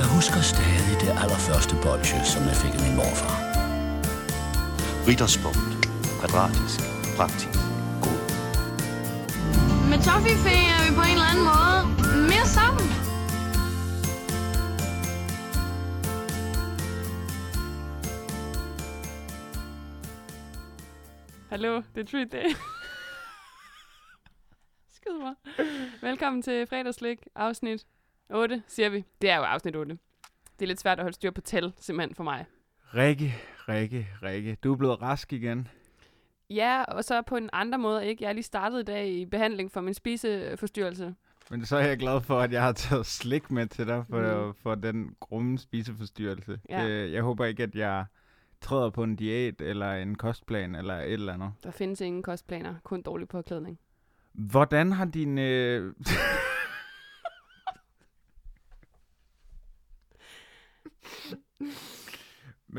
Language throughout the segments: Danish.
Jeg husker stadig det allerførste bolsje, som jeg fik af min morfar. Ritterspunkt. Kvadratisk. Praktisk. God. Med Toffifee er vi på en eller anden måde mere sammen. Hallo, det er Treat Day. Skid mig. Velkommen til fredagslik, afsnit 8, siger vi. Det er jo afsnit 8. Det er lidt svært at holde styr på tal, simpelthen for mig. Rikke, Rikke, Rikke. Du er blevet rask igen. Ja, og så på en anden måde, ikke? Jeg er lige startet i dag i behandling for min spiseforstyrrelse. Men så er jeg glad for, at jeg har taget slik med til dig for, Mm. for den grumme spiseforstyrrelse. Ja. Det, jeg håber ikke, at jeg træder på en diæt eller en kostplan eller et eller andet. Der findes ingen kostplaner, kun dårlig påklædning. Hvordan har din... Øh...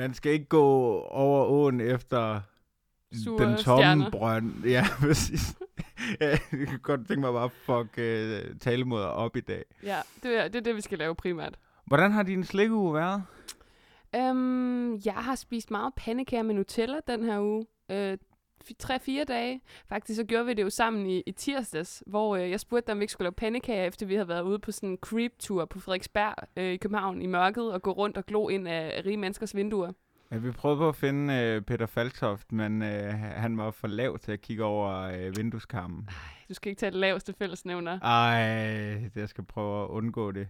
Man skal ikke gå over åen efter Sure den stjerner. tomme brønd. Ja, præcis. jeg kan godt tænke mig bare at fuck øh, talemåder op i dag. Ja, det er, det er det, vi skal lave primært. Hvordan har din slikuge været? Øhm, jeg har spist meget pandekager med Nutella den her uge. Øh, Tre-fire dage. Faktisk så gjorde vi det jo sammen i, i tirsdags, hvor øh, jeg spurgte dig, om vi ikke skulle lave pandekager, efter vi havde været ude på sådan en creep-tur på Frederiksberg øh, i København i mørket, og gå rundt og glo ind af rige menneskers vinduer. Ja, vi prøvede på at finde øh, Peter Faltoft, men øh, han var for lav til at kigge over øh, vindueskarmen. Du skal ikke tage det laveste fællesnævner. Ej, det jeg skal prøve at undgå det.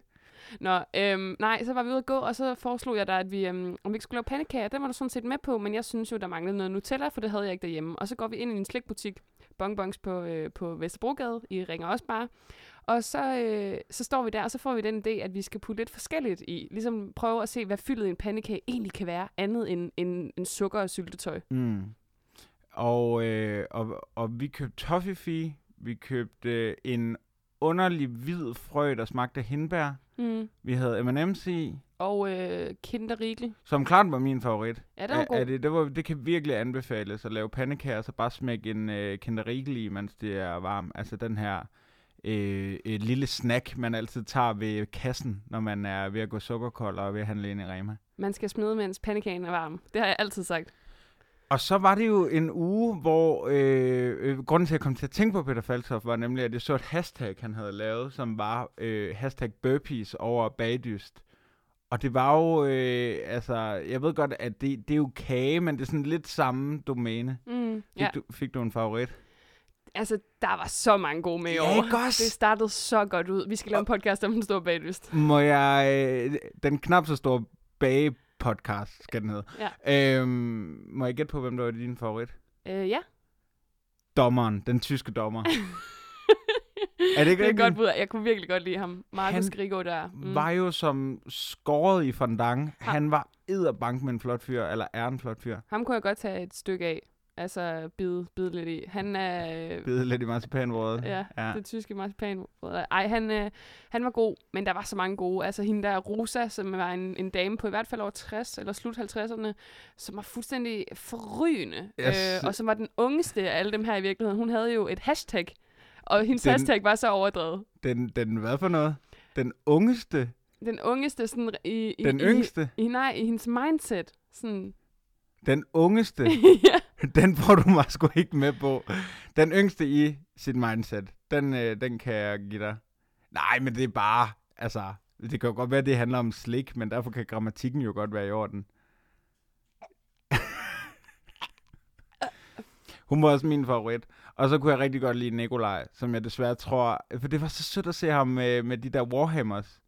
Nå, øhm, nej, så var vi ude at gå, og så foreslog jeg dig, at vi, øhm, om vi ikke skulle lave pandekager. Den var du sådan set med på, men jeg synes jo, der manglede noget Nutella, for det havde jeg ikke derhjemme. Og så går vi ind i en slikbutik, Bonbons på, øh, på Vesterbrogade, i Ringer også bare. Og så, øh, så står vi der, og så får vi den idé, at vi skal putte lidt forskelligt i. Ligesom prøve at se, hvad fyldet i en pandekage egentlig kan være, andet end, end, end sukker og syltetøj. Mm. Og, øh, og, og vi købte toffifee. Vi købte øh, en underlig hvid frø, der smagte hindbær. Mm. Vi havde M&M's i, Og øh, Kinder Riegel. som klart var min favorit. Ja, den var Er- god. Er det, det, var, det kan virkelig anbefales at lave pandekager, så bare smække en øh, Kinder Riegel i, mens det er varm. Altså den her øh, et lille snack, man altid tager ved kassen, når man er ved at gå sukkerkold og ved at handle ind i Rema. Man skal smide, mens pandekagen er varm. Det har jeg altid sagt. Og så var det jo en uge, hvor øh, øh, grunden til, at jeg kom til at tænke på Peter Faltoff, var nemlig, at jeg så et hashtag, han havde lavet, som var øh, hashtag burpees over bagdyst. Og det var jo, øh, altså, jeg ved godt, at det, det er jo kage, men det er sådan lidt samme domæne. Mm. Fik, Ja. du, fik du en favorit? Altså, der var så mange gode med i Ja, år. Det startede så godt ud. Vi skal lave en podcast om den store baglyst. Må jeg, øh, den knap så store bage-podcast, skal den hedde. Ja. Øhm, må jeg gætte på, hvem der var din favorit? Øh, ja. Dommeren, den tyske dommer. Er det ikke det er godt bud. Jeg kunne virkelig godt lide ham. Markus Han Grigo der. Mm. var jo som skåret i fondant. Han var edderbank med en flot fyr, eller er en flot fyr. Ham kunne jeg godt tage et stykke af. Altså, bide, bide lidt i. Han er... Øh, Bide lidt i marcipanbrødet. Ja, ja. det tyske marcipan. Ej, han, øh, han var god, men der var så mange gode. Altså hende der Rosa, som var en, en dame på i hvert fald over 60 eller slut 50'erne, som var fuldstændig forrygende. Jeg Øh, og som var den ungeste af alle dem her i virkeligheden. Hun havde jo et hashtag, og hendes Den- hashtag var så overdrevet. Den, den, hvad for noget? Den ungeste? Den ungeste sådan i... i Den i, yngste? I, nej, i hendes mindset. Sådan, Den ungeste? ja. den får du mig sgu ikke med på. Den yngste i sit mindset. Den, øh, den kan jeg give dig. Nej, men det er bare, altså, det kan jo godt være, at det handler om slik, men derfor kan grammatikken jo godt være i orden. Hun var også min favorit. Og så kunne jeg rigtig godt lide Nikolaj, som jeg desværre tror... For det var så sødt at se ham med, med de der Warhammers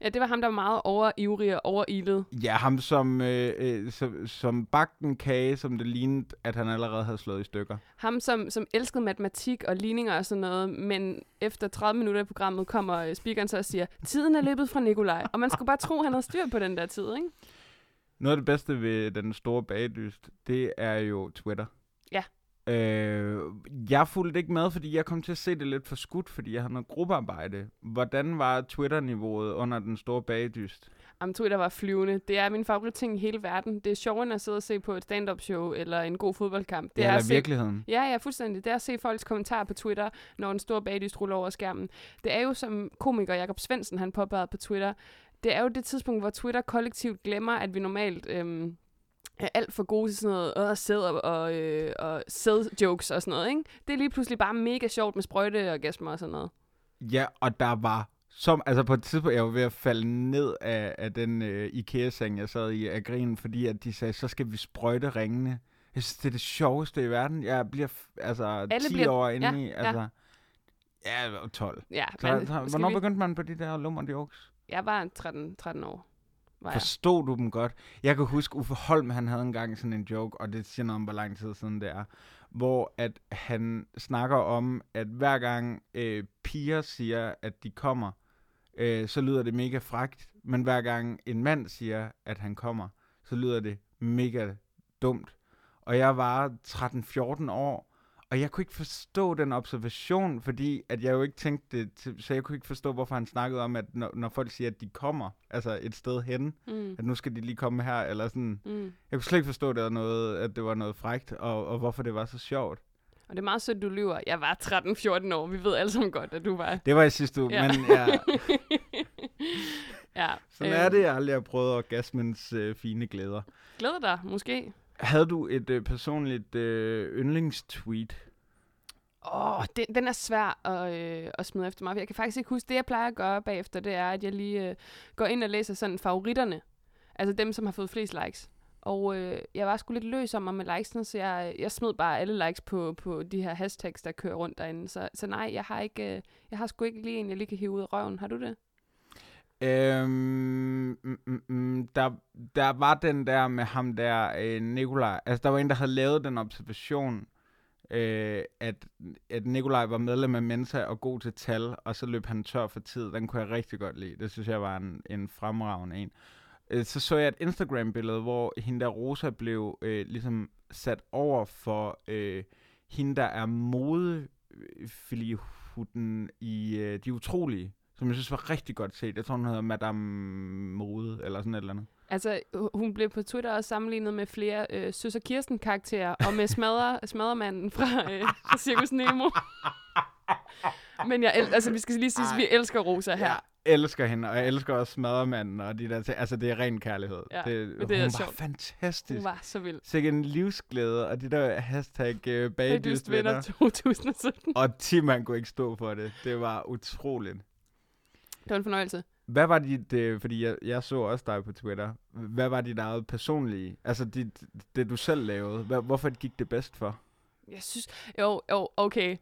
ja, det var ham, der var meget overivrig og overilet. Ja, ham som, øh, øh, som, som bagte en kage, som det lignede, at han allerede havde slået i stykker. Ham, som, som elskede matematik og ligninger og sådan noget, men efter 30 minutter i programmet kommer øh, speakeren så og siger, tiden er løbet fra Nikolaj. Og man skulle bare tro, han havde styr på den der tid, ikke? Noget af det bedste ved den store bagdyst, det er jo Twitter. Ja. Øh, jeg fulgte ikke med, fordi jeg kom til at se det lidt for skudt, fordi jeg havde noget gruppearbejde. Hvordan var Twitter-niveauet under den store bagdyst? Om Twitter var flyvende. Det er min favoritting i hele verden. Det er sjovere end at sidde og se på et stand-up show eller en god fodboldkamp. Det Det er er eller se virkeligheden. Ja, ja, fuldstændig. Det er at se folks kommentarer på Twitter, når en stor bagdyst ruller over skærmen. Det er jo som komiker Jakob Svendsen, han påbad på Twitter, det er jo det tidspunkt, hvor Twitter kollektivt glemmer, at vi normalt øhm, er alt for gode til sådan noget øh, sæd og, og, øh, og sæd-jokes og sådan noget, ikke? Det er lige pludselig bare mega sjovt med sprøjteorgasmer og sådan noget. Ja, og der var som, altså på et tidspunkt, jeg var ved at falde ned af, af den øh, IKEA-seng, jeg sad i af grin, fordi at de sagde, så skal vi sprøjte ringene. Jeg synes, det er det sjoveste i verden. Jeg bliver altså Alle 10 bliver- år inde ja, i, ja. altså... Ja, var 12. Ja, Så, men så, skal hvornår vi... begyndte man på de der lummer jokes? Jeg var 13, 13 år. Var jeg. Forstod du dem godt? Jeg kan huske, Uffe Holm, han havde engang sådan en joke, og det siger noget om, hvor lang tid siden det er, hvor at han snakker om, at hver gang øh, piger siger, at de kommer, øh, så lyder det mega fragt, men hver gang en mand siger, at han kommer, så lyder det mega dumt. Og jeg var 13-14 år, og jeg kunne ikke forstå den observation, fordi at jeg jo ikke tænkte det, til, så jeg kunne ikke forstå, hvorfor han snakkede om, at når, når folk siger, at de kommer, altså et sted hen, Mm. at nu skal de lige komme her, eller sådan. Mm. Jeg kunne slet ikke forstå, at det var noget, at det var noget frægt, og, og hvorfor det var så sjovt. Og det er meget sødt, du lyver. Jeg var 13-14 år. Vi ved alle sammen godt, at du var. Det var i sidste uge, Ja. men ja, ja. sådan øhm, er det, jeg aldrig har prøvet orgasmens øh, fine glæder. Glæder dig, måske. Havde du et øh, personligt øh, yndlingstweet? Åh, oh, den, den er svær at, øh, at smide efter mig. Jeg kan faktisk ikke huske, det jeg plejer at gøre bagefter, det er, at jeg lige øh, går ind og læser sådan favoritterne. Altså dem, som har fået flest likes. Og øh, jeg var sgu lidt løs om mig med likesene, så jeg, jeg smed bare alle likes på, på de her hashtags, der kører rundt derinde. Så, så nej, jeg har, ikke, øh, jeg har sgu ikke lige en, jeg lige kan hive ud af røven. Har du det? Øhm, mm, mm, mm, der, der var den der med ham der, øh, Nikolaj. Altså, der var en, der havde lavet den observation, øh, at, at Nikolaj var medlem af Mensa og god til tal, og så løb han tør for tid. Den kunne jeg rigtig godt lide. Det synes jeg var en, en fremragende en. Øh, så så jeg et Instagram-billede, hvor hende der Rosa blev øh, ligesom sat over for øh, hende, der er modefilihutten i øh, De Utrolige, som jeg synes var rigtig godt set. Jeg tror, hun hedder Madame Mode, eller sådan et eller andet. Altså, hu- hun blev på Twitter også sammenlignet med flere øh, Søs og Kirsten-karakterer, og med smadre, smadremanden fra, øh, fra Circus Nemo. Men jeg, el- altså, vi skal lige sige, at vi elsker Rosa her. Jeg elsker hende, og jeg elsker også Smaddermanden, og de der ting. Altså, det er ren kærlighed. Ja, det, men hun det er var sjovt. fantastisk. Hun var så vild. Sikke en livsglæde, og de der hashtag uh, Bagdyst bagdyst vinder venner. 2017. Og Timman kunne ikke stå for det. Det var utroligt. Det var en fornøjelse. Hvad var dit, øh, fordi jeg, jeg så også dig på Twitter, hvad var dit eget personlige, altså dit, det du selv lavede, hvad, hvorfor gik det bedst for? Jeg synes... Jo, jo, okay.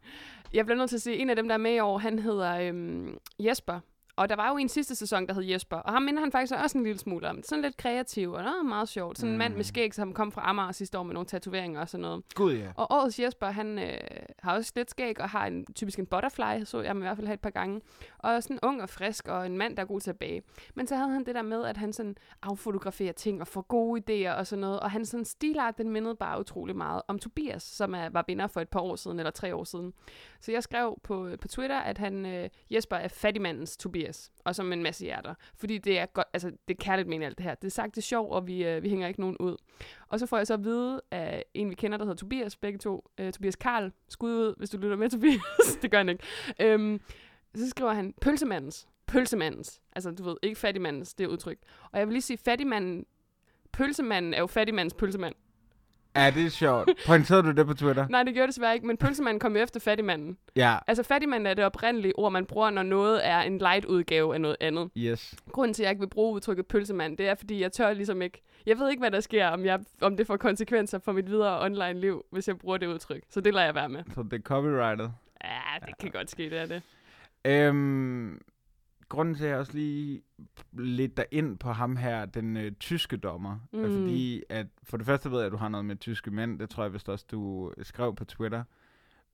Jeg bliver nødt til at sige, en af dem, der er med i år, han hedder øhm, Jesper. Og der var jo en sidste sæson, der hed Jesper. Og ham minder han faktisk også en lille smule om. Sådan lidt kreativ, og nå, meget sjovt. Sådan en mand med Mm. skæg, som kom fra Amager sidste år med nogle tatoveringer og sådan noget. Gud ja. Og årets Jesper, han øh, har også lidt skæg og har en, typisk en butterfly, så jeg i hvert fald have et par gange. Og sådan ung og frisk, og en mand, der er god til at bage. Men så havde han det der med, at han sådan affotograferer ting og får gode idéer og sådan noget. Og han sådan stilart, den mindede bare utrolig meget om Tobias, som er, var vinder for et par år siden, eller tre år siden. Så jeg skrev på, øh, på Twitter, at han, øh, Jesper er fattigmandens Tobias. Og som en masse hjerter. Fordi det er godt, altså det er kærligt men alt det her. Det er sagt, det er sjovt, og vi, øh, vi hænger ikke nogen ud. Og så får jeg så at vide af en, vi kender, der hedder Tobias, begge to. Øh, Tobias Karl, skud ud, hvis du lytter med, Tobias. det gør han ikke. Øhm, så skriver han, pølsemandens. Pølsemandens. Altså, du ved, ikke fattigmandens, det er udtryk. Og jeg vil lige sige, fattigmanden, pølsemanden er jo fattigmandens pølsemand. Ja, det er sjovt. Pointerede du det på Twitter? Nej, det gjorde det desværre ikke, men pølsemanden kom jo efter fattigmanden. Ja, Altså, fattigmanden er det oprindelige ord, man bruger, når noget er en light udgave af noget andet. yes. Grunden til, at jeg ikke vil bruge udtrykket pølsemand, det er, fordi jeg tør ligesom ikke... Jeg ved ikke, hvad der sker, om, jeg, om det får konsekvenser for mit videre online-liv, hvis jeg bruger det udtryk. Så det lader jeg være med. Så det er copyrightet. Ja, det kan godt ske, det er det. Øhm, grunden til, at jeg også lige lidt der ind på ham her, den øh, tyske dommer, mm. er fordi, at for det første ved jeg, at du har noget med tyske mænd, det tror jeg vist også, du skrev på Twitter.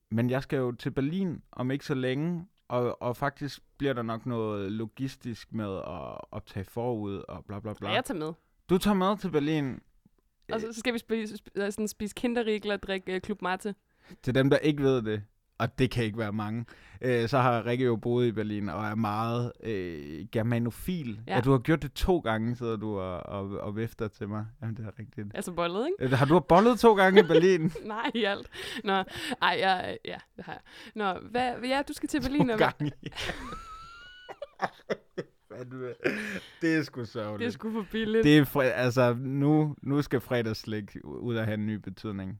Men jeg skal jo til Berlin om ikke så længe, og, og faktisk bliver der nok noget logistisk med at optage forud og bla bla bla. Ja. Jeg tager med. Du tager med til Berlin. Og så, så skal vi spise, sp- øh, sådan spise kinderrigler og drikke uh, Club Mate. Til dem, der ikke ved det, og det kan ikke være mange, øh, så har Rikke jo boet i Berlin og er meget øh, germanofil. Ja. Ja. ja. Du har gjort det to gange, sidder du og, og, og vifter til mig. Jamen, det er rigtigt. Altså bollet, ikke? Øh, Har du bollet to gange i Berlin? Nej, i alt. Nå, ej, jeg, ja, det har jeg. Nå, hvad, ja, du skal til Berlin. to og- gange. Det er sgu sørgeligt. Det er sgu for billigt. Det er altså, nu, nu skal fredagsslik ud og have en ny betydning.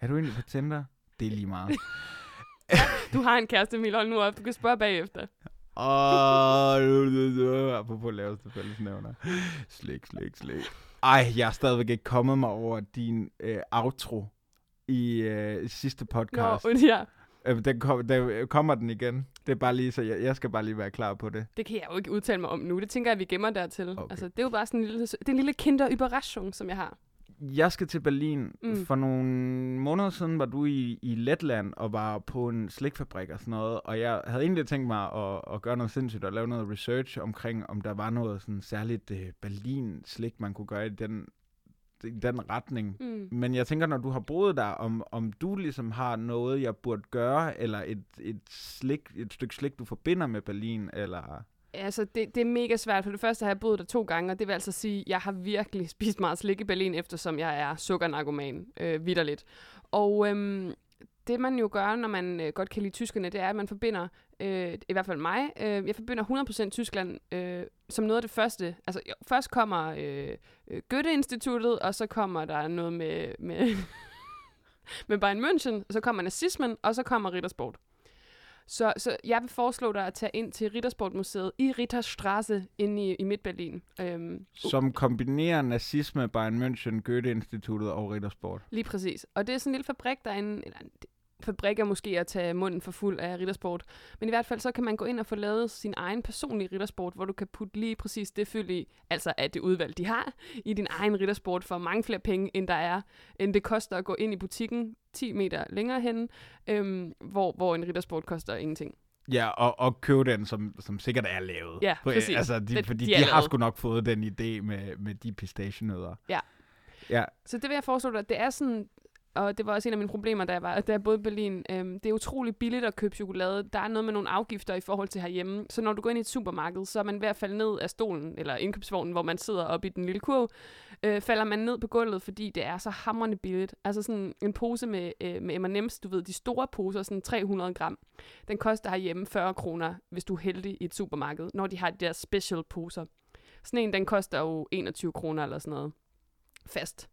Er du egentlig på Tinder? Det er lige meget. Du har en kæreste, Emil. Hold nu op. Du kan spørge bagefter. Åh, apropos laveste fællesnævner. Slik, slik, slik. Ej, jeg er stadigvæk ikke kommet mig over din øh, outro i øh, sidste Nå, podcast. und ja. Øh, den, kom, den kommer den igen. Det er bare lige, så jeg, jeg skal bare lige være klar på det. Det kan jeg jo ikke udtale mig om nu. Det tænker jeg, vi gemmer dertil. Okay. Altså, det er jo bare sådan en lille, det er en lille kinderüberraschung, som jeg har. Jeg skal til Berlin. Mm. For nogle måneder siden var du i, i Letland og var på en slikfabrik og sådan noget. Og jeg havde egentlig tænkt mig at, at gøre noget sindssygt og lave noget research omkring, om der var noget sådan særligt uh, Berlin-slik, man kunne gøre i den, i den retning. Mm. Men jeg tænker, når du har boet der, om, om du ligesom har noget, jeg burde gøre, eller et, et, slik, et stykke slik, du forbinder med Berlin, eller... Altså, det, det er mega svært. For det første har jeg boet der to gange, og det vil altså sige, at jeg har virkelig spist meget slik i Berlin, eftersom jeg er sukkernarkoman, øh, vidderligt. Og øhm, det man jo gør, når man øh, godt kan lide tyskerne, det er, at man forbinder, øh, i hvert fald mig, øh, jeg forbinder 100% Tyskland øh, som noget af det første. Altså, jo, først kommer øh, øh Goethe-instituttet, og så kommer der noget med, med, med Bayern München, så kommer nazismen, og så kommer riddersport. Så, så jeg vil foreslå dig at tage ind til Rittersportmuseet i Ritterstraße inde i, i Midtberlin. Øhm, Som kombinerer nazisme, Bayern München, Goethe-instituttet og Rittersport. lige præcis. Og det er sådan en lille fabrik derinde, eller en fabrik er måske at tage munden for fuld af rittersport. Men i hvert fald så kan man gå ind og få lavet sin egen personlige rittersport, hvor du kan putte lige præcis det fyld i, altså at det udvalg, de har, i din egen rittersport for mange flere penge, end der er, end det koster at gå ind i butikken 10 meter længere hen, øhm, hvor, hvor en rittersport koster ingenting. Ja, og, og købe den, som, som sikkert er lavet. Ja, præcis. Altså, de, fordi de de, har lavet. sgu nok fået den idé med, med de pistachienødder. Ja. Ja, Så det vil jeg foreslå dig. Det er sådan, og det var også en af mine problemer, da jeg, var, da jeg boede i Berlin. Øhm, det er utrolig billigt at købe chokolade. Der er noget med nogle afgifter i forhold til herhjemme. Så når du går ind i et supermarked, så er man ved at falde ned af stolen, eller indkøbsvognen, hvor man sidder oppe i den lille kurv, øh, falder man ned på gulvet, fordi det er så hamrende billigt. Altså sådan en pose med, øh, med M&M's, du ved, de store poser, sådan 300 gram, den koster herhjemme 40 kroner, hvis du er heldig i et supermarked, når de har de der special poser. Sådan en, den koster jo 21 kroner eller sådan noget. Fast.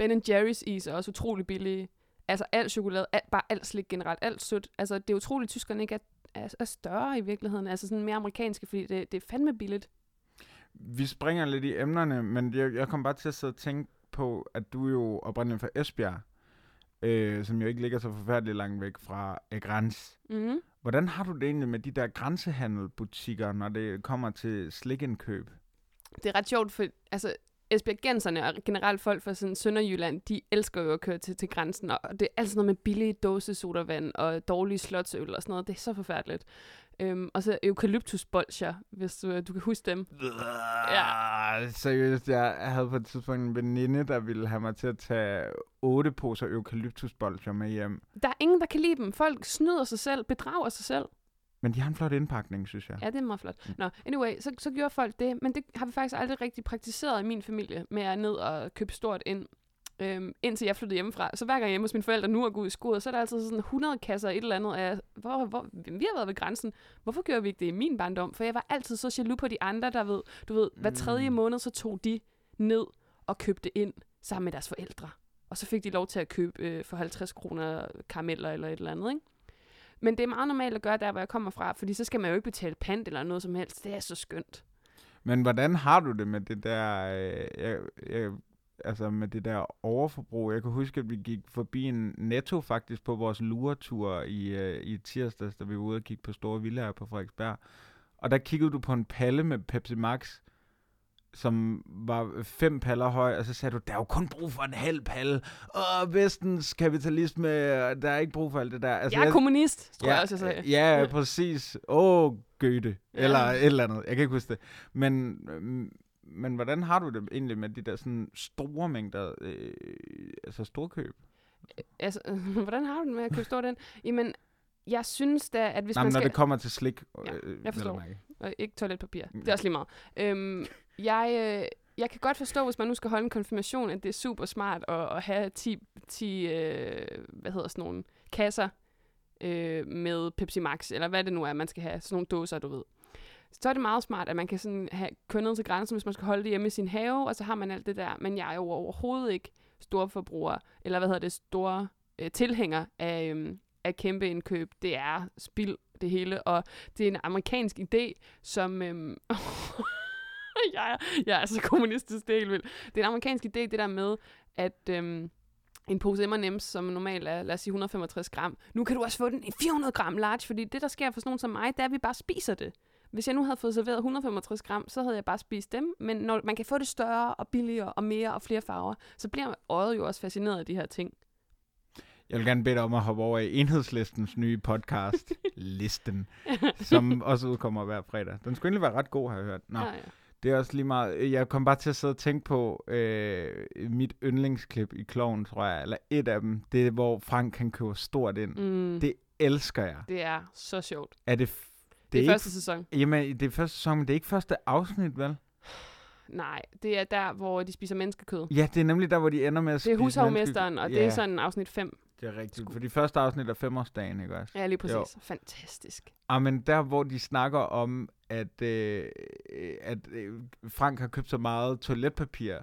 Ben Jerry's is er også utrolig billige. Altså alt chokolade, alt, bare alt slik generelt, alt sødt. Altså det er utroligt, at tyskerne ikke er, er, er større i virkeligheden. Altså sådan mere amerikanske, fordi det, det er fandme billigt. vi springer lidt i emnerne, men jeg, jeg kom bare til at sidde og tænke på, at du er jo oprindeligt fra Esbjerg, øh, som jo ikke ligger så forfærdeligt langt væk fra øh, Grans. Mm-hmm. Hvordan har du det egentlig med de der grænsehandelbutikker, når det kommer til slikindkøb? Det er ret sjovt, for altså, Esbjergenserne og generelt folk fra sådan Sønderjylland, de elsker jo at køre til, til grænsen, og det er altid noget med billige dåsesodavand og dårlige slotsøl og sådan noget. Det er så forfærdeligt. Øhm, og så eukalyptusbolcher, hvis du, du kan huske dem. Ja. Seriøst, jeg havde på et tidspunkt en veninde, der ville have mig til at tage otte poser eukalyptusbolcher med hjem. Der er ingen, der kan lide dem. Folk snyder sig selv, bedrager sig selv. Men de har en flot indpakning, synes jeg. Ja, det er meget flot. Nå, anyway, så, så gjorde folk det, men det har vi faktisk aldrig rigtig praktiseret i min familie, med at ned og købe stort ind, øhm, indtil jeg flyttede hjemmefra. Så hver gang jeg hjemme hos mine forældre nu er gået i skuret, så er der altid sådan 100 kasser et eller andet af, hvor, hvor, vi har været ved grænsen. Hvorfor gjorde vi ikke det i min barndom? For jeg var altid så jaloux på de andre, der ved, du ved, hver tredje Mm. måned, så tog de ned og købte ind sammen med deres forældre. Og så fik de lov til at købe øh, for 50 kroner karameller eller et eller andet, ikke? Men det er meget normalt at gøre der, hvor jeg kommer fra, fordi så skal man jo ikke betale pant eller noget som helst. Det er så skønt. Men hvordan har du det med det der, øh, jeg, jeg, altså med det der overforbrug? Jeg kan huske, at vi gik forbi en netto faktisk på vores luretur i, øh, i tirsdags, da vi var ude og kigge på store villaer på Frederiksberg. Og der kiggede du på en palle med Pepsi Max, som var fem paller høj, og så sagde du, der er jo kun brug for en halv palle. Åh, vestens kapitalisme, der er ikke brug for alt det der. Altså, Jeg er kommunist, tror jeg også, jeg sagde. Ja, præcis. Åh, oh, Goethe. Ja. Eller et eller andet. Jeg kan ikke huske det. Men, men hvordan har du det egentlig med de der sådan store mængder, øh, altså storkøb? Altså, hvordan har du det med at købe stort ind? Jamen, jeg synes da, at hvis Nej, man men når skal... det kommer til slik. Ja, øh, jeg forstår. Og ikke toiletpapir. Mm. Det er også lige meget. Øhm, jeg, øh, jeg kan godt forstå, hvis man nu skal holde en konfirmation, at det er super smart at, at have 10, 10 øh, hvad hedder sådan nogle kasser øh, med Pepsi Max, eller hvad det nu er, man skal have. Sådan nogle dåser, du ved. så er det meget smart, at man kan sådan have kønnet til grænsen, hvis man skal holde det hjemme i sin have, og så har man alt det der. Men jeg er jo overhovedet ikke store forbruger, eller hvad hedder det, store øh, tilhænger af, øhm, af kæmpe indkøb. Det er spild det hele, og det er en amerikansk idé, som... Øhm, jeg, er, jeg er så kommunistisk, det er helt vildt. Det er en amerikansk idé, det der med, at... Øhm, en pose M&M's, som normalt er, lad os sige, 165 gram. Nu kan du også få den i 400 gram large, fordi det, der sker for sådan nogen som mig, det er, at vi bare spiser det. Hvis jeg nu havde fået serveret 165 gram, så havde jeg bare spist dem. Men når man kan få det større og billigere og mere og flere farver, så bliver øjet jo også fascineret af de her ting. Jeg vil gerne bede dig om at hoppe over i enhedslistens nye podcast, Listen, som også udkommer hver fredag. Den skulle egentlig være ret god, har jeg hørt. Nå, Ja, ja. det er også lige meget. Jeg kom bare til at sidde og tænke på øh, mit yndlingsklip i Kloven, tror jeg, eller et af dem. Det er, hvor Frank kan købe stort ind. Mm, det, elsker jeg. det er så sjovt. Er det, f- Det, det er ikke, første sæson. Jamen, det er første sæson, men det er ikke første afsnit, vel? Nej, det er der, hvor de spiser menneskekød. Ja, det er nemlig der, hvor de ender med at Det er spise hushavmesteren, og det Ja. er sådan afsnit 5. Det er rigtigt, for de første afsnit er femårsdagen, ikke også? Ja, lige præcis. Jo. Fantastisk. Ah, men der, hvor de snakker om, at, øh, at øh, Frank har købt så meget toiletpapir.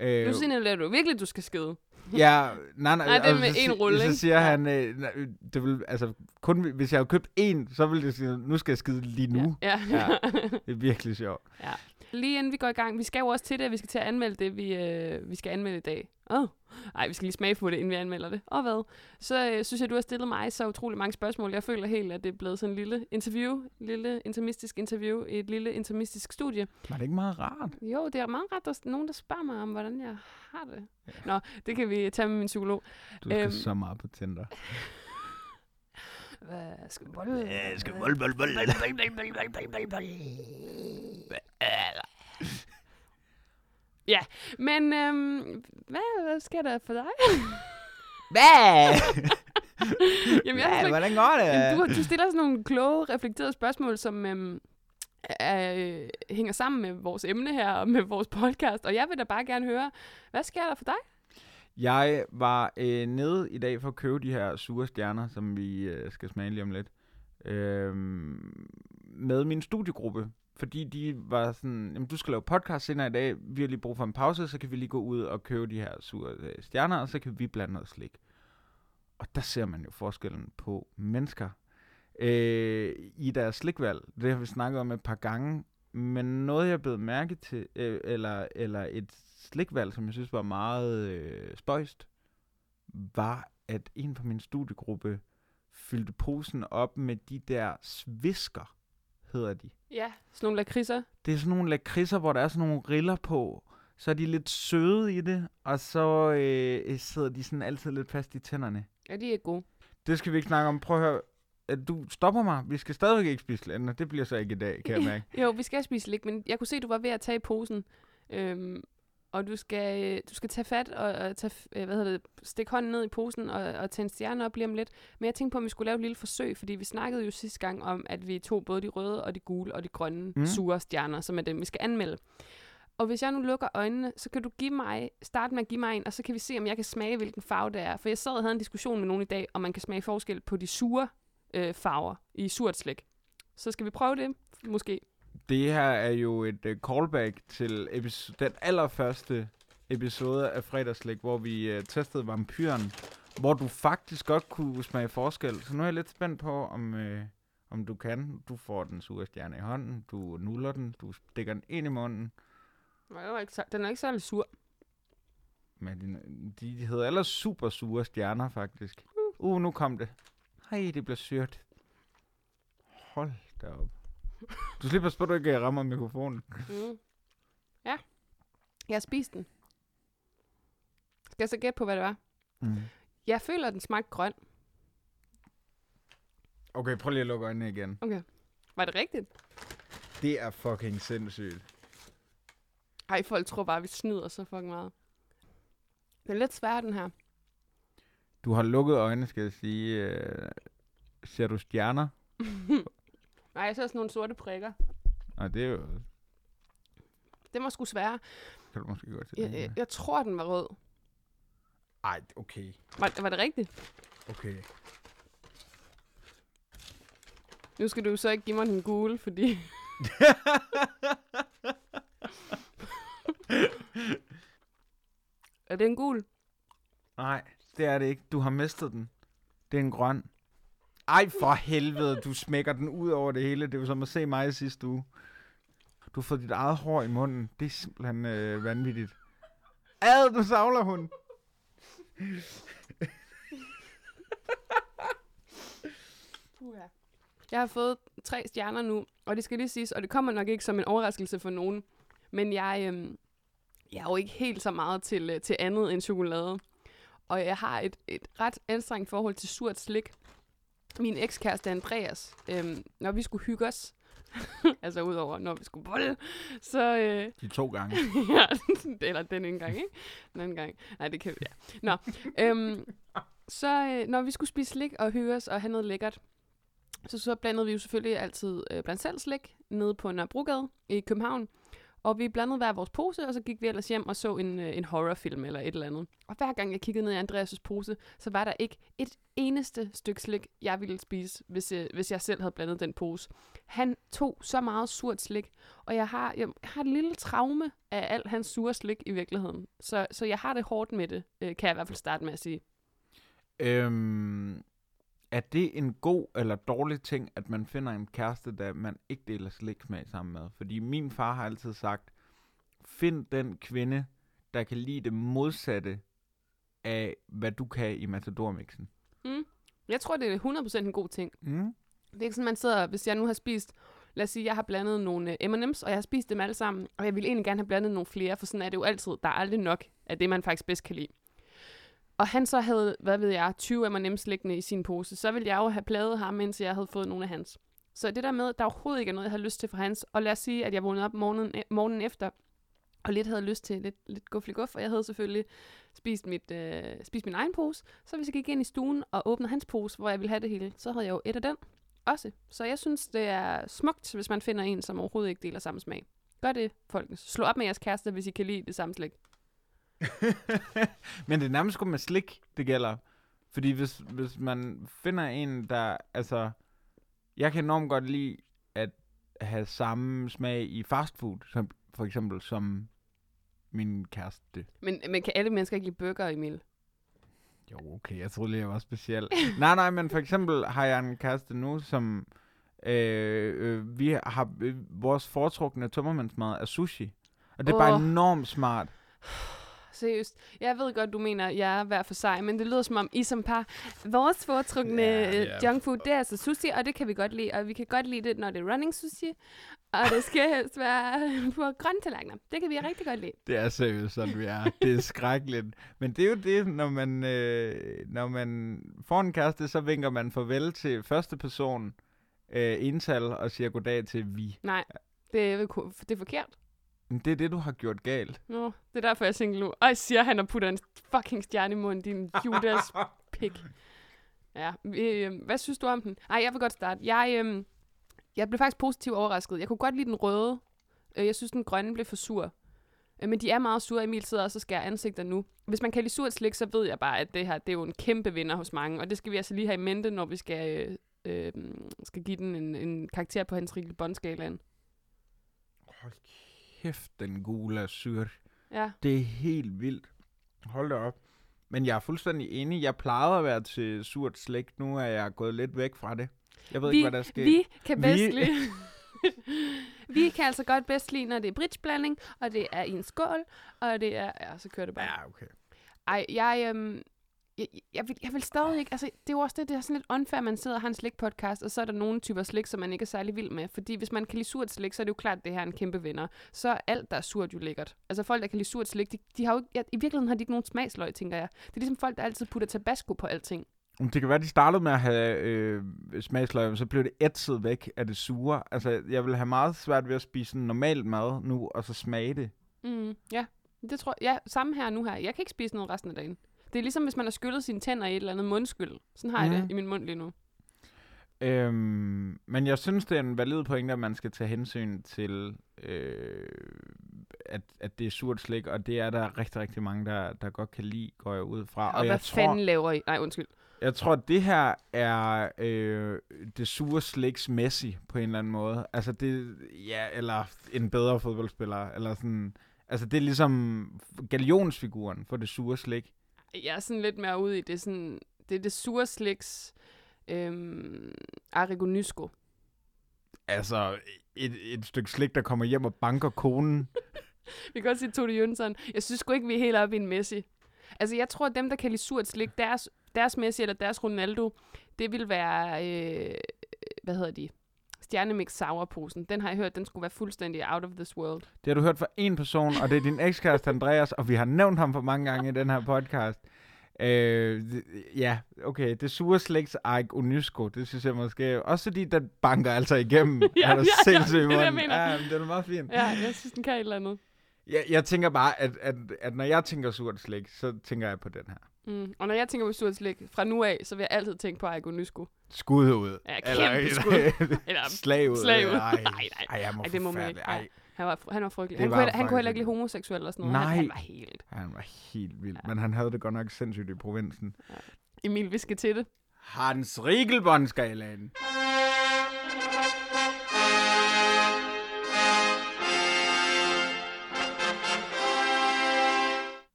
Øh, Nu signalerer du virkelig, at du skal skide. ja, nej, nej, Nej, det er og med en rulle, Så siger Ja. han, øh, nej, det vil, altså, kun hvis jeg har købt én, så vil det sige, nu skal jeg skide lige nu. Ja. Ja. Det er virkelig sjovt. Lige inden vi går i gang, vi skal jo også til det, at vi skal til at anmelde det, vi, øh, vi skal anmelde i dag. Åh, oh. Ej, vi skal lige smage på det, inden vi anmelder det. Og hvad? Så øh, synes jeg, du har stillet mig så utrolig mange spørgsmål. Jeg føler helt, at det er blevet sådan en lille interview, lille intermistisk interview i et lille intermistisk studie. Var det ikke meget rart? Jo, det er meget ret, der er nogen, der spørger mig om, hvordan jeg har det. Ja. Nå, det kan vi tage med min psykolog. Du skal Øhm. så meget på Tinder. Hvad skal bold? Jeg skal bold, bold, bold. Men øhm, hvad, hvad sker der for dig? Hvad? Jamen, jeg Hvad? Hvordan går det? Jamen, du, du stiller sådan nogle kloge, reflekterede spørgsmål, som øhm, er, øh, hænger sammen med vores emne her og med vores podcast. Og jeg vil da bare gerne høre, hvad sker der for dig? Jeg var øh, nede i dag for at købe de her sure stjerner, som vi øh, skal smage lige om lidt, øh, med min studiegruppe. Fordi de var sådan, jamen du skal lave podcast senere i dag, vi har lige brug for en pause, så kan vi lige gå ud og købe de her sure øh, stjerner, og så kan vi blande noget slik. Og der ser man jo forskellen på mennesker øh, i deres slikvalg. Det har vi snakket om et par gange, men noget jeg blev mærke til, øh, eller, eller et slikvalg, som jeg synes var meget øh, spøjst, var, at en fra min studiegruppe fyldte posen op med de der svisker, hedder de. Ja, sådan nogle lakridser. Det er sådan nogle lakridser, hvor der er sådan nogle riller på. Så er de lidt søde i det, og så øh, sidder de sådan altid lidt fast i tænderne. Ja, de er gode. Det skal vi ikke snakke om. Prøv at høre. At Du stopper mig. Vi skal stadigvæk ikke spise lænder. Det bliver så ikke i dag, kan jeg mærke. Jo, vi skal spise slik, men jeg kunne se, at du var ved at tage posen. Øhm, og du skal, du skal tage fat og, og tage, øh, hvad hedder det, stikke hånden ned i posen og, og tage en stjerne op lige om lidt. Men jeg tænkte på, om vi skulle lave et lille forsøg, fordi vi snakkede jo sidste gang om, at vi tog både de røde og de gule og de grønne mm. sure stjerner, som er dem, vi skal anmelde. Og hvis jeg nu lukker øjnene, så kan du give mig, starte med at give mig en, og så kan vi se, om jeg kan smage, hvilken farve det er. For jeg sad og havde en diskussion med nogen i dag, om man kan smage forskel på de sure øh, farver i surt slik. Så skal vi prøve det, måske. Det her er jo et uh, callback til episo- den allerførste episode af Fredagslæg, hvor vi uh, testede vampyren, hvor du faktisk godt kunne smage forskel. Så nu er jeg lidt spændt på, om, uh, om du kan. Du får den sure stjerne i hånden, du nuller den, du stikker den ind i munden. Nej, det var ikke den er ikke særlig sur. Men de, de hedder ellers super sure stjerner, faktisk. Uh, nu kom det. Hej, det bliver syrt. Hold da op. Du slipper på, at du ikke rammer mikrofonen. Mm. Ja. Jeg har spist den. Skal jeg så gætte på, hvad det var? Mm. Jeg føler, at den smagte grøn. Okay, prøv lige at lukke øjnene igen. Okay. Var det rigtigt? Det er fucking sindssygt. Ej, folk tror bare, at vi snyder så fucking meget. Den er lidt svær, den her. Du har lukket øjnene, skal jeg sige. Øh, ser du stjerner? Nej, jeg ser sådan nogle sorte prikker. Nej, det er jo... Det var sgu svære. Kan du måske godt se. Jeg, jeg, jeg tror, den var rød. Ej, okay. Var, var det rigtigt? Okay. Nu skal du så ikke give mig den gule, fordi Er det en gul? Nej, det er det ikke. Du har mistet den. Det er en grøn. Ej, for helvede, du smækker den ud over det hele. Det var som at se mig sidste uge. Du har fået dit eget hår i munden. Det er simpelthen øh, vanvittigt. Ad, du savler hun. Jeg har fået tre stjerner nu, og det skal lige siges, og det kommer nok ikke som en overraskelse for nogen, men jeg, øhm, jeg er jo ikke helt så meget til, øh, til andet end chokolade. Og jeg har et, et ret anstrengt forhold til surt slik. Min ekskæreste Andreas, øhm, når vi skulle hygge os, altså udover når vi skulle bolle, så, øh, De to gange. ja, eller den ene gang, ikke? Den anden gang. Nej, det kan vi, ja. Nå, øhm, så øh, når vi skulle spise slik og hygge os og have noget lækkert, så, så blandede vi jo selvfølgelig altid øh, blandt selv slik nede på Nørrebrogade i København. Og vi blandede hver vores pose, og så gik vi ellers hjem og så en, øh, en horrorfilm eller et eller andet. Og hver gang jeg kiggede ned i Andreas' pose, så var der ikke et eneste stykke slik, jeg ville spise, hvis jeg, hvis jeg selv havde blandet den pose. Han tog så meget surt slik, og jeg har, jeg har et lille traume af alt hans sure slik i virkeligheden. Så, så jeg har det hårdt med det, øh, kan jeg i hvert fald starte med at sige. Øhm, er det en god eller dårlig ting, at man finder en kæreste, der man ikke deler sliksmag sammen med? Fordi min far har altid sagt, find den kvinde, der kan lide det modsatte af, hvad du kan i matadormixen. Mm. Jeg tror, det er 100% en god ting. Mm? Det er ikke sådan, man sidder, hvis jeg nu har spist, lad os sige, jeg har blandet nogle øh, M&M's, og jeg har spist dem alle sammen, og jeg ville egentlig gerne have blandet nogle flere, for sådan er det jo altid. Der er aldrig nok af det, man faktisk bedst kan lide. Og han så havde, hvad ved jeg, 20 M&M's liggende i sin pose, så ville jeg jo have pladet ham, indtil jeg havde fået nogle af hans. Så det der med, at der overhovedet ikke er noget, jeg har lyst til fra hans, og lad os sige, at jeg vågnede op morgenen, eh, morgenen efter, og lidt havde lyst til lidt, lidt guffelig guff, og jeg havde selvfølgelig spist, mit, øh, spist min egen pose. Så hvis jeg gik ind i stuen og åbnede hans pose, hvor jeg ville have det hele, så havde jeg jo et af den også. Så jeg synes, det er smukt, hvis man finder en, som overhovedet ikke deler samme smag. Gør det, folkens. Slå op med jeres kæreste, hvis I kan lide det samme slik. Men det er nærmest kun med slik, det gælder. Fordi hvis, hvis man finder en, der... Altså, jeg kan enormt godt lide at have samme smag i fastfood, som, for eksempel som min kæreste. Men, men kan alle mennesker ikke lide burger, Emil? Jo, okay, jeg troede lige, jeg var speciel. nej, nej, men for eksempel har jeg en kæreste nu, som... Øh, øh, vi har... Øh, vores foretrukne tømmermandsmad er sushi. Og det er oh. bare enormt smart. Seriøst. Jeg ved godt, du mener, jeg er hver for sig, men det lyder som om, I som par, vores foretrukne ja, ja. yeah. junkfood, det er altså sushi, og det kan vi godt lide. Og vi kan godt lide det, når det er running sushi. Og det skal helst være på grønne tallerkener. Det kan vi rigtig godt lide. Det er seriøst sådan, vi er. Det er skrækkeligt. Men det er jo det, når man, øh, når man får en kæreste, så vinker man farvel til første person øh, ental og siger goddag til vi. Nej, det er, det er forkert. Men det er det, du har gjort galt. Nå, det er derfor, jeg er single nu. Jeg siger han og putter en fucking stjerne i munden, din Judas pik. Ja, øh, hvad synes du om den? Ej, jeg vil godt starte. Jeg, øh, jeg blev faktisk positivt overrasket. Jeg kunne godt lide den røde. Øh, jeg synes, den grønne blev for sur. Øh, men de er meget sure. Emil sidder også og skærer ansigter nu. Hvis man kan lide surt slik, så ved jeg bare, at det her det er jo en kæmpe vinder hos mange. Og det skal vi altså lige have i mente, når vi skal, øh, øh, skal give den en, en karakter på hans Rikkel Bondskalaen. Hold kæft, den gule er syrt. Ja. Det er helt vildt. Hold da op. Men jeg er fuldstændig enig. Jeg plejede at være til surt slik. Nu er jeg gået lidt væk fra det. Jeg ved vi, ikke, hvad der er sket. Vi kan bedst Vi- lide... vi kan altså godt bedst lide, når det er bridgeblanding, og det er i en skål, og det er... Ja, så kører det bare. Ja, okay. Ej, jeg, øhm, jeg, jeg, vil, jeg vil stadig ikke... Altså, det er jo også det, det er sådan lidt unfair, at man sidder og har en slik-podcast, og så er der nogle typer slik, som man ikke er særlig vild med. Fordi hvis man kan lide surt slik, så er det jo klart, at det her er en kæmpe vinder. Så er alt, der er surt, jo lækkert. Altså folk, der kan lide surt slik, de, de har jo ikke, ja, i virkeligheden har de ikke nogen smagsløg, tænker jeg. Det er ligesom folk, der altid putter tabasco på alting. Det kan være, de startede med at have øh, smagsløg, men så blev det ætset væk af det sure. Altså, jeg vil have meget svært ved at spise sådan normal mad nu, og så smage det. Mm, ja, det tror jeg. Ja, samme her nu her. Jeg kan ikke spise noget resten af dagen. Det er ligesom, hvis man har skyllet sine tænder i et eller andet mundskyld. Sådan har mm. jeg det i min mund lige nu. Øhm, men jeg synes, det er en valid pointe, at man skal tage hensyn til, øh, at, at det er surt slik, og det er der rigtig, rigtig mange, der, der godt kan lide, går jeg ud fra. Og, og hvad tror, fanden laver I? Nej, undskyld. Jeg tror, det her er øh, det sure sliks Messi på en eller anden måde. Altså det, ja, eller en bedre fodboldspiller, eller sådan. Altså det er ligesom galionsfiguren for det sure slik. Jeg er sådan lidt mere ude i det. Sådan, det er det sure sliks øhm, Arrigo. Altså et, et stykke slik, der kommer hjem og banker konen. Vi kan godt sige Tode Jønsson. Jeg synes sgu ikke, vi er helt oppe i en Messi. Altså, jeg tror, at dem, der kan lide surt slik, deres, deres Messi eller deres Ronaldo, det vil være, øh, hvad hedder de? Stjernemix sourposen. Den har jeg hørt, den skulle være fuldstændig out of this world. Det har du hørt fra en person, og det er din ekskæreste Andreas, og vi har nævnt ham for mange gange i den her podcast. Øh, ja, okay, det sure slægts Ike Onysko, det synes jeg måske, også fordi den banker altså igennem. Ja, er ja, ja, det er det, jeg mener. Ja, det er meget fint. Ja, jeg synes, den kan et eller andet. Jeg, jeg tænker bare, at, at, at når jeg tænker surt slik, så tænker jeg på den her. Mm. Og når jeg tænker på surt slik, fra nu af, så vil jeg altid tænke på Arrigo Nysko. Skud ud. Ja, kæmpe skud. Eller, slag ud. slag ud. Ej, Nej, nej. Ej, jeg må Ej, det må man ikke. Ej. Han var, han var frygtelig. Det Han, var kunne, han kunne heller ikke lide homoseksuel og sådan noget. Nej. Han, han var helt... han var helt vild. Men han havde det godt nok sindssygt i provinsen. Emil, vi skal til det. Hans Riegelbåndskalaen.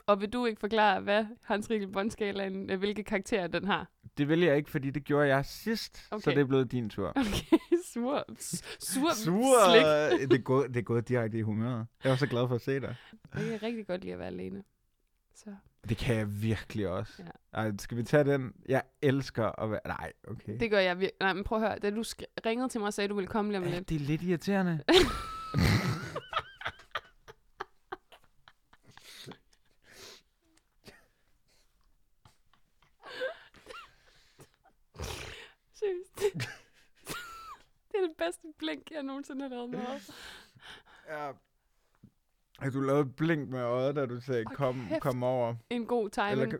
Og vil du ikke forklare, hvad Hans Rikkel Bondskalaen, øh, hvilke karakterer den har? Det vil jeg ikke, fordi det gjorde jeg sidst, så Okay. det er blevet din tur. Okay, sur, sur, Sur. slik. Det er, gået, det er gået direkte i humøret. Jeg var så glad for at se dig. Jeg kan rigtig godt lide at være alene. Så. Det kan jeg virkelig også. Ja. Ej, skal vi tage den? Jeg elsker at være... Nej, okay. Det gør jeg virkelig. Nej, men prøv at høre. Da du sk- ringede til mig og sagde, at du ville komme lige om Ja, lidt. det er lidt irriterende. Seriøst. det er det bedste blink, jeg nogensinde har lavet med øjet. ja. Har du lavet et blink med øjet, da du sagde, kom, kæft. kom over? En god timing. Eller,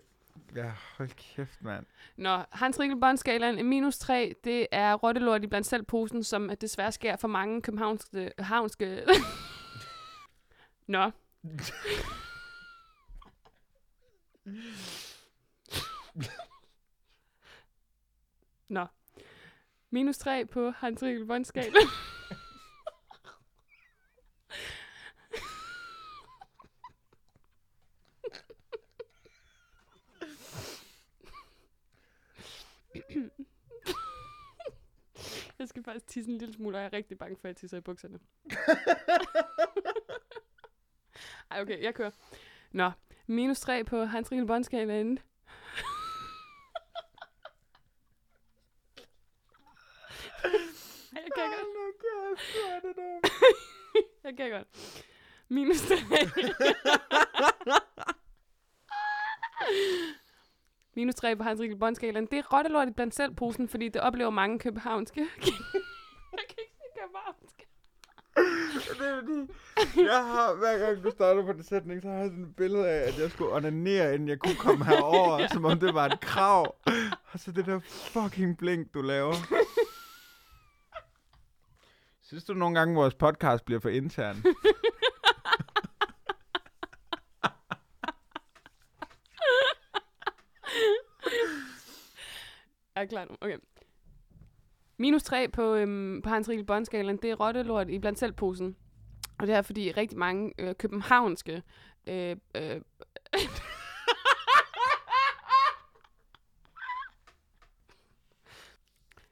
ja, hold kæft, mand. Nå, Hans Rikkel Bondskalaen, en minus 3, det er rottelort i blandt selv posen, som desværre sker for mange københavnske... Havnske... Nå. Nå. Minus 3 på Hans Rikkel Bondskalaen. Jeg skal faktisk tisse en lille smule, og jeg er rigtig bange for, at jeg tisser i bukserne. Ej, okay, jeg kører. Nå, minus 3 på Hans Rikkel Bondskalaen. Ej, jeg kan godt. Jeg kan godt. Minus 3. Minus 3 på Hans Rikkel Bondskalaen. Det er rottelort i blandt selv posen, fordi det oplever mange københavnske. jeg kan ikke sige københavnske. Det er fordi, jeg har, hver gang du starter på den sætning, så har jeg sådan et billede af, at jeg skulle onanere, inden jeg kunne komme herover, som om det var et krav. Og så det der fucking blink, du laver. Synes du nogle gange, vores podcast bliver for intern? Jeg er klar nu. Okay. Minus 3 på, øhm, på Hans Rigel Bondskalaen, det er rottelort i blandt selvposen. Og det er fordi rigtig mange øh, københavnske øh, øh,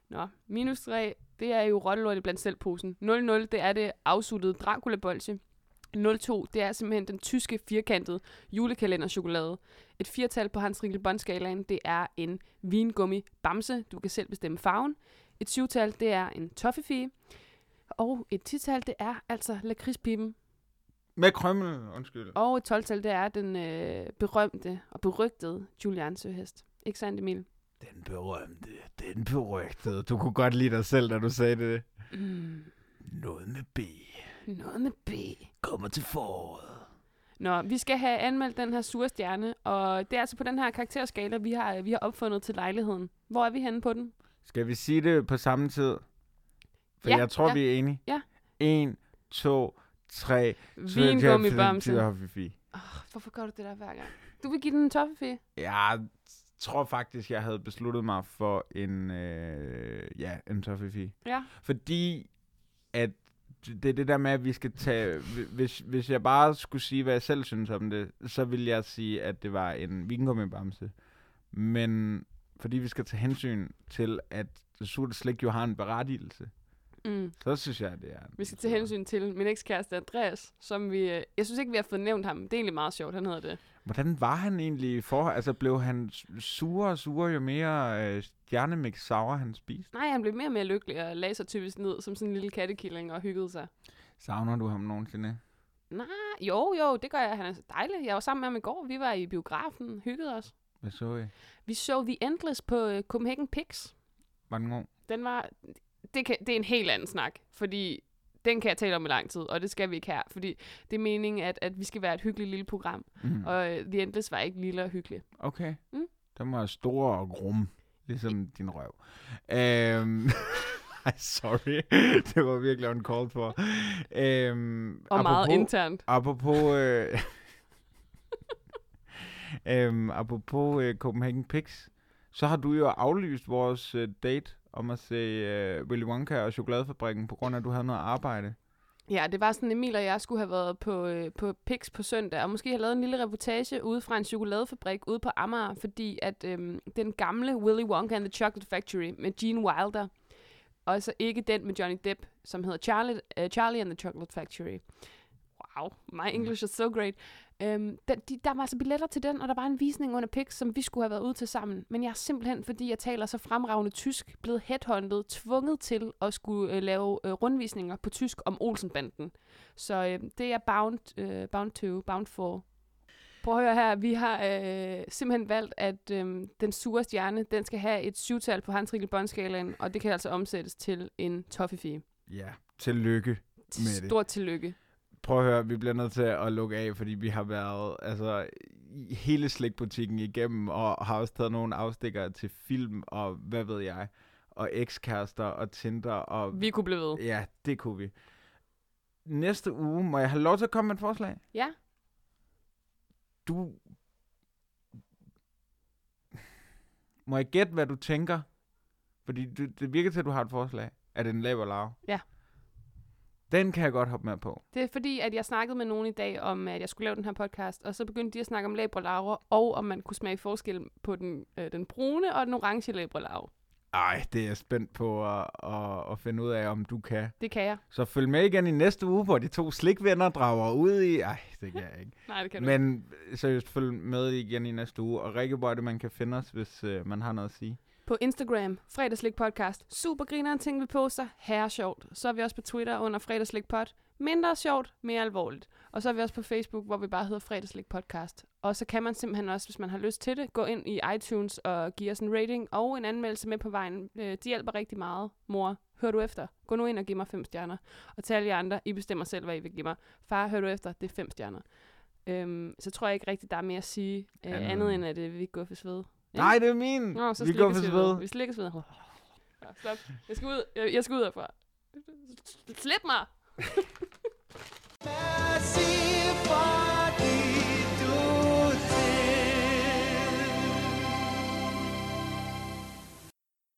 Nå, minus 3, det er jo rottelort i blandt selv posen. 0-0, det er det afsuttede Dracula-bolsje. 0-2, det er simpelthen den tyske firkantede julekalenderchokolade. Et firtal på Hans Rikkel Bondskalaen, det er en vingummi bamse. Du kan selv bestemme farven. Et syvtal, det er en toffefee. Og et tital, det er altså lakridspipen. Med krømmel, undskyld. Og et 12-tal, det er den øh, berømte og berygtede Julian Søhest. Ikke sandt, Emil? Den berømte, den berygtede. Du kunne godt lide dig selv, da du sagde det. Mm, Noget med B. noget med B. Kommer til foråret. Nå, vi skal have anmeldt den her sure stjerne, og det er altså på den her karakterskala, vi har, vi har opfundet til lejligheden. Hvor er vi henne på den? Skal vi sige det på samme tid? For Ja, jeg tror, ja. vi er enige. Ja. En, to, tre. Vingummi bamse. Fifi. Oh, hvorfor gør du det der hver gang? Du vil give den en toffefee? Ja, tror faktisk, jeg havde besluttet mig for en, øh, ja, en toffifee. Ja. Fordi at det er det der med, at vi skal tage... Hvis, hvis jeg bare skulle sige, hvad jeg selv synes om det, så vil jeg sige, at det var en vingummibamse. Men fordi vi skal tage hensyn til, at surt slik jo har en berettigelse, Mm. så synes jeg, det er... Vi skal tage hensyn til min ekskæreste Andreas, som vi... øh, Jeg synes ikke, vi har fået nævnt ham. Det er egentlig meget sjovt, han hedder det. Hvordan var han egentlig i forhold? Altså, blev han surere og surere, jo mere øh, stjernemix sour han spiste? Nej, han blev mere og mere lykkelig og lagde sig typisk ned som sådan en lille kattekilling og hyggede sig. Savner du ham nogensinde? Nej, jo, jo, det gør jeg. Han er dejlig. Jeg var sammen med ham i går. Vi var i biografen, hyggede os. Hvad så I? Vi så The Endless på uh, Copenhagen Pix. Var den god? Den var... Det, kan, det er en helt anden snak, fordi den kan jeg tale om i lang tid, og det skal vi ikke her, fordi det er meningen, at, at vi skal være et hyggeligt lille program, Mm. og uh, The Endless var ikke lille og hyggelig. Okay. Mm. Den var stor og grum, ligesom din røv. Øhm, sorry. det var virkelig en call for. Øhm, Og meget internt. Apropos... Øh, øhm, apropos øh, Copenhagen Pix, så har du jo aflyst vores øh, date om at se øh, Willy Wonka og Chokoladefabrikken, på grund af, at du havde noget arbejde. Ja, det var sådan, Emil og jeg skulle have været på, øh, på Pix på søndag, og måske have lavet en lille reportage ude fra en chokoladefabrik ude på Amager, fordi at øhm, den gamle Willy Wonka and the Chocolate Factory med Gene Wilder, og så ikke den med Johnny Depp, som hedder Charlie, uh, Charlie and the Chocolate Factory. Wow, my English is so great. Øhm, den, de, der var altså billetter til den, og der var en visning under Pix, som vi skulle have været ude til sammen. Men jeg er simpelthen, fordi jeg taler så fremragende tysk, blevet headhunted, tvunget til at skulle øh, lave øh, rundvisninger på tysk om Olsenbanden. Så øh, det er bound, øh, bound to, bound for. Prøv at høre her, vi har øh, simpelthen valgt, at øh, den sure stjerne, den skal have et syvtal på hans båndskalaen, og det kan altså omsættes til en toffifee. Ja, tillykke med det. Stort tillykke. Prøv at høre, vi bliver nødt til at lukke af, fordi vi har været altså, hele slikbutikken igennem, og har også taget nogle afstikker til film, og hvad ved jeg, og ekskærester og Tinder, og Vi kunne blive ved. ja, det kunne vi. Næste uge, må jeg have lov til at komme med et forslag? Ja. Du... Må jeg gætte, hvad du tænker? Fordi det, det virker til, at du har et forslag. Er det en lav eller lav? Ja. Den kan jeg godt hoppe med på. Det er fordi, at jeg snakkede med nogen i dag om, at jeg skulle lave den her podcast, og så begyndte de at snakke om labralaure, og om man kunne smage forskel på den, øh, den brune og den orange labralaure. Ej, det er jeg spændt på at, at, at finde ud af, om du kan. Det kan jeg. Så følg med igen i næste uge, hvor de to slikvenner drager ud i... Ej, det kan jeg ikke. Nej, det kan du. Men seriøst, følg med igen i næste uge. Og Rikke, det, man kan finde os, hvis øh, man har noget at sige? På Instagram, fredagslik podcast. Super grineren ting, vi poster. Herre sjovt. Så er vi også på Twitter under fredagslik pod. Mindre sjovt, mere alvorligt. Og så er vi også på Facebook, hvor vi bare hedder fredagslik podcast. Og så kan man simpelthen også, hvis man har lyst til det, gå ind i iTunes og give os en rating og en anmeldelse med på vejen. Øh, De hjælper rigtig meget. Mor, hør du efter? Gå nu ind og giv mig fem stjerner. Og til alle jer andre, I bestemmer selv, hvad I vil give mig. Far, hør du efter? Det er fem stjerner. Øhm, så tror jeg ikke rigtigt, der er mere at sige. Øh, Andet- andet end, at øh, vi går for ved. Ikke? Nej, det er min. Nå, så vi går for sved. Vi slikker ved. Ja, stop. Jeg skal ud, jeg, jeg skal ud herfra. Slip mig!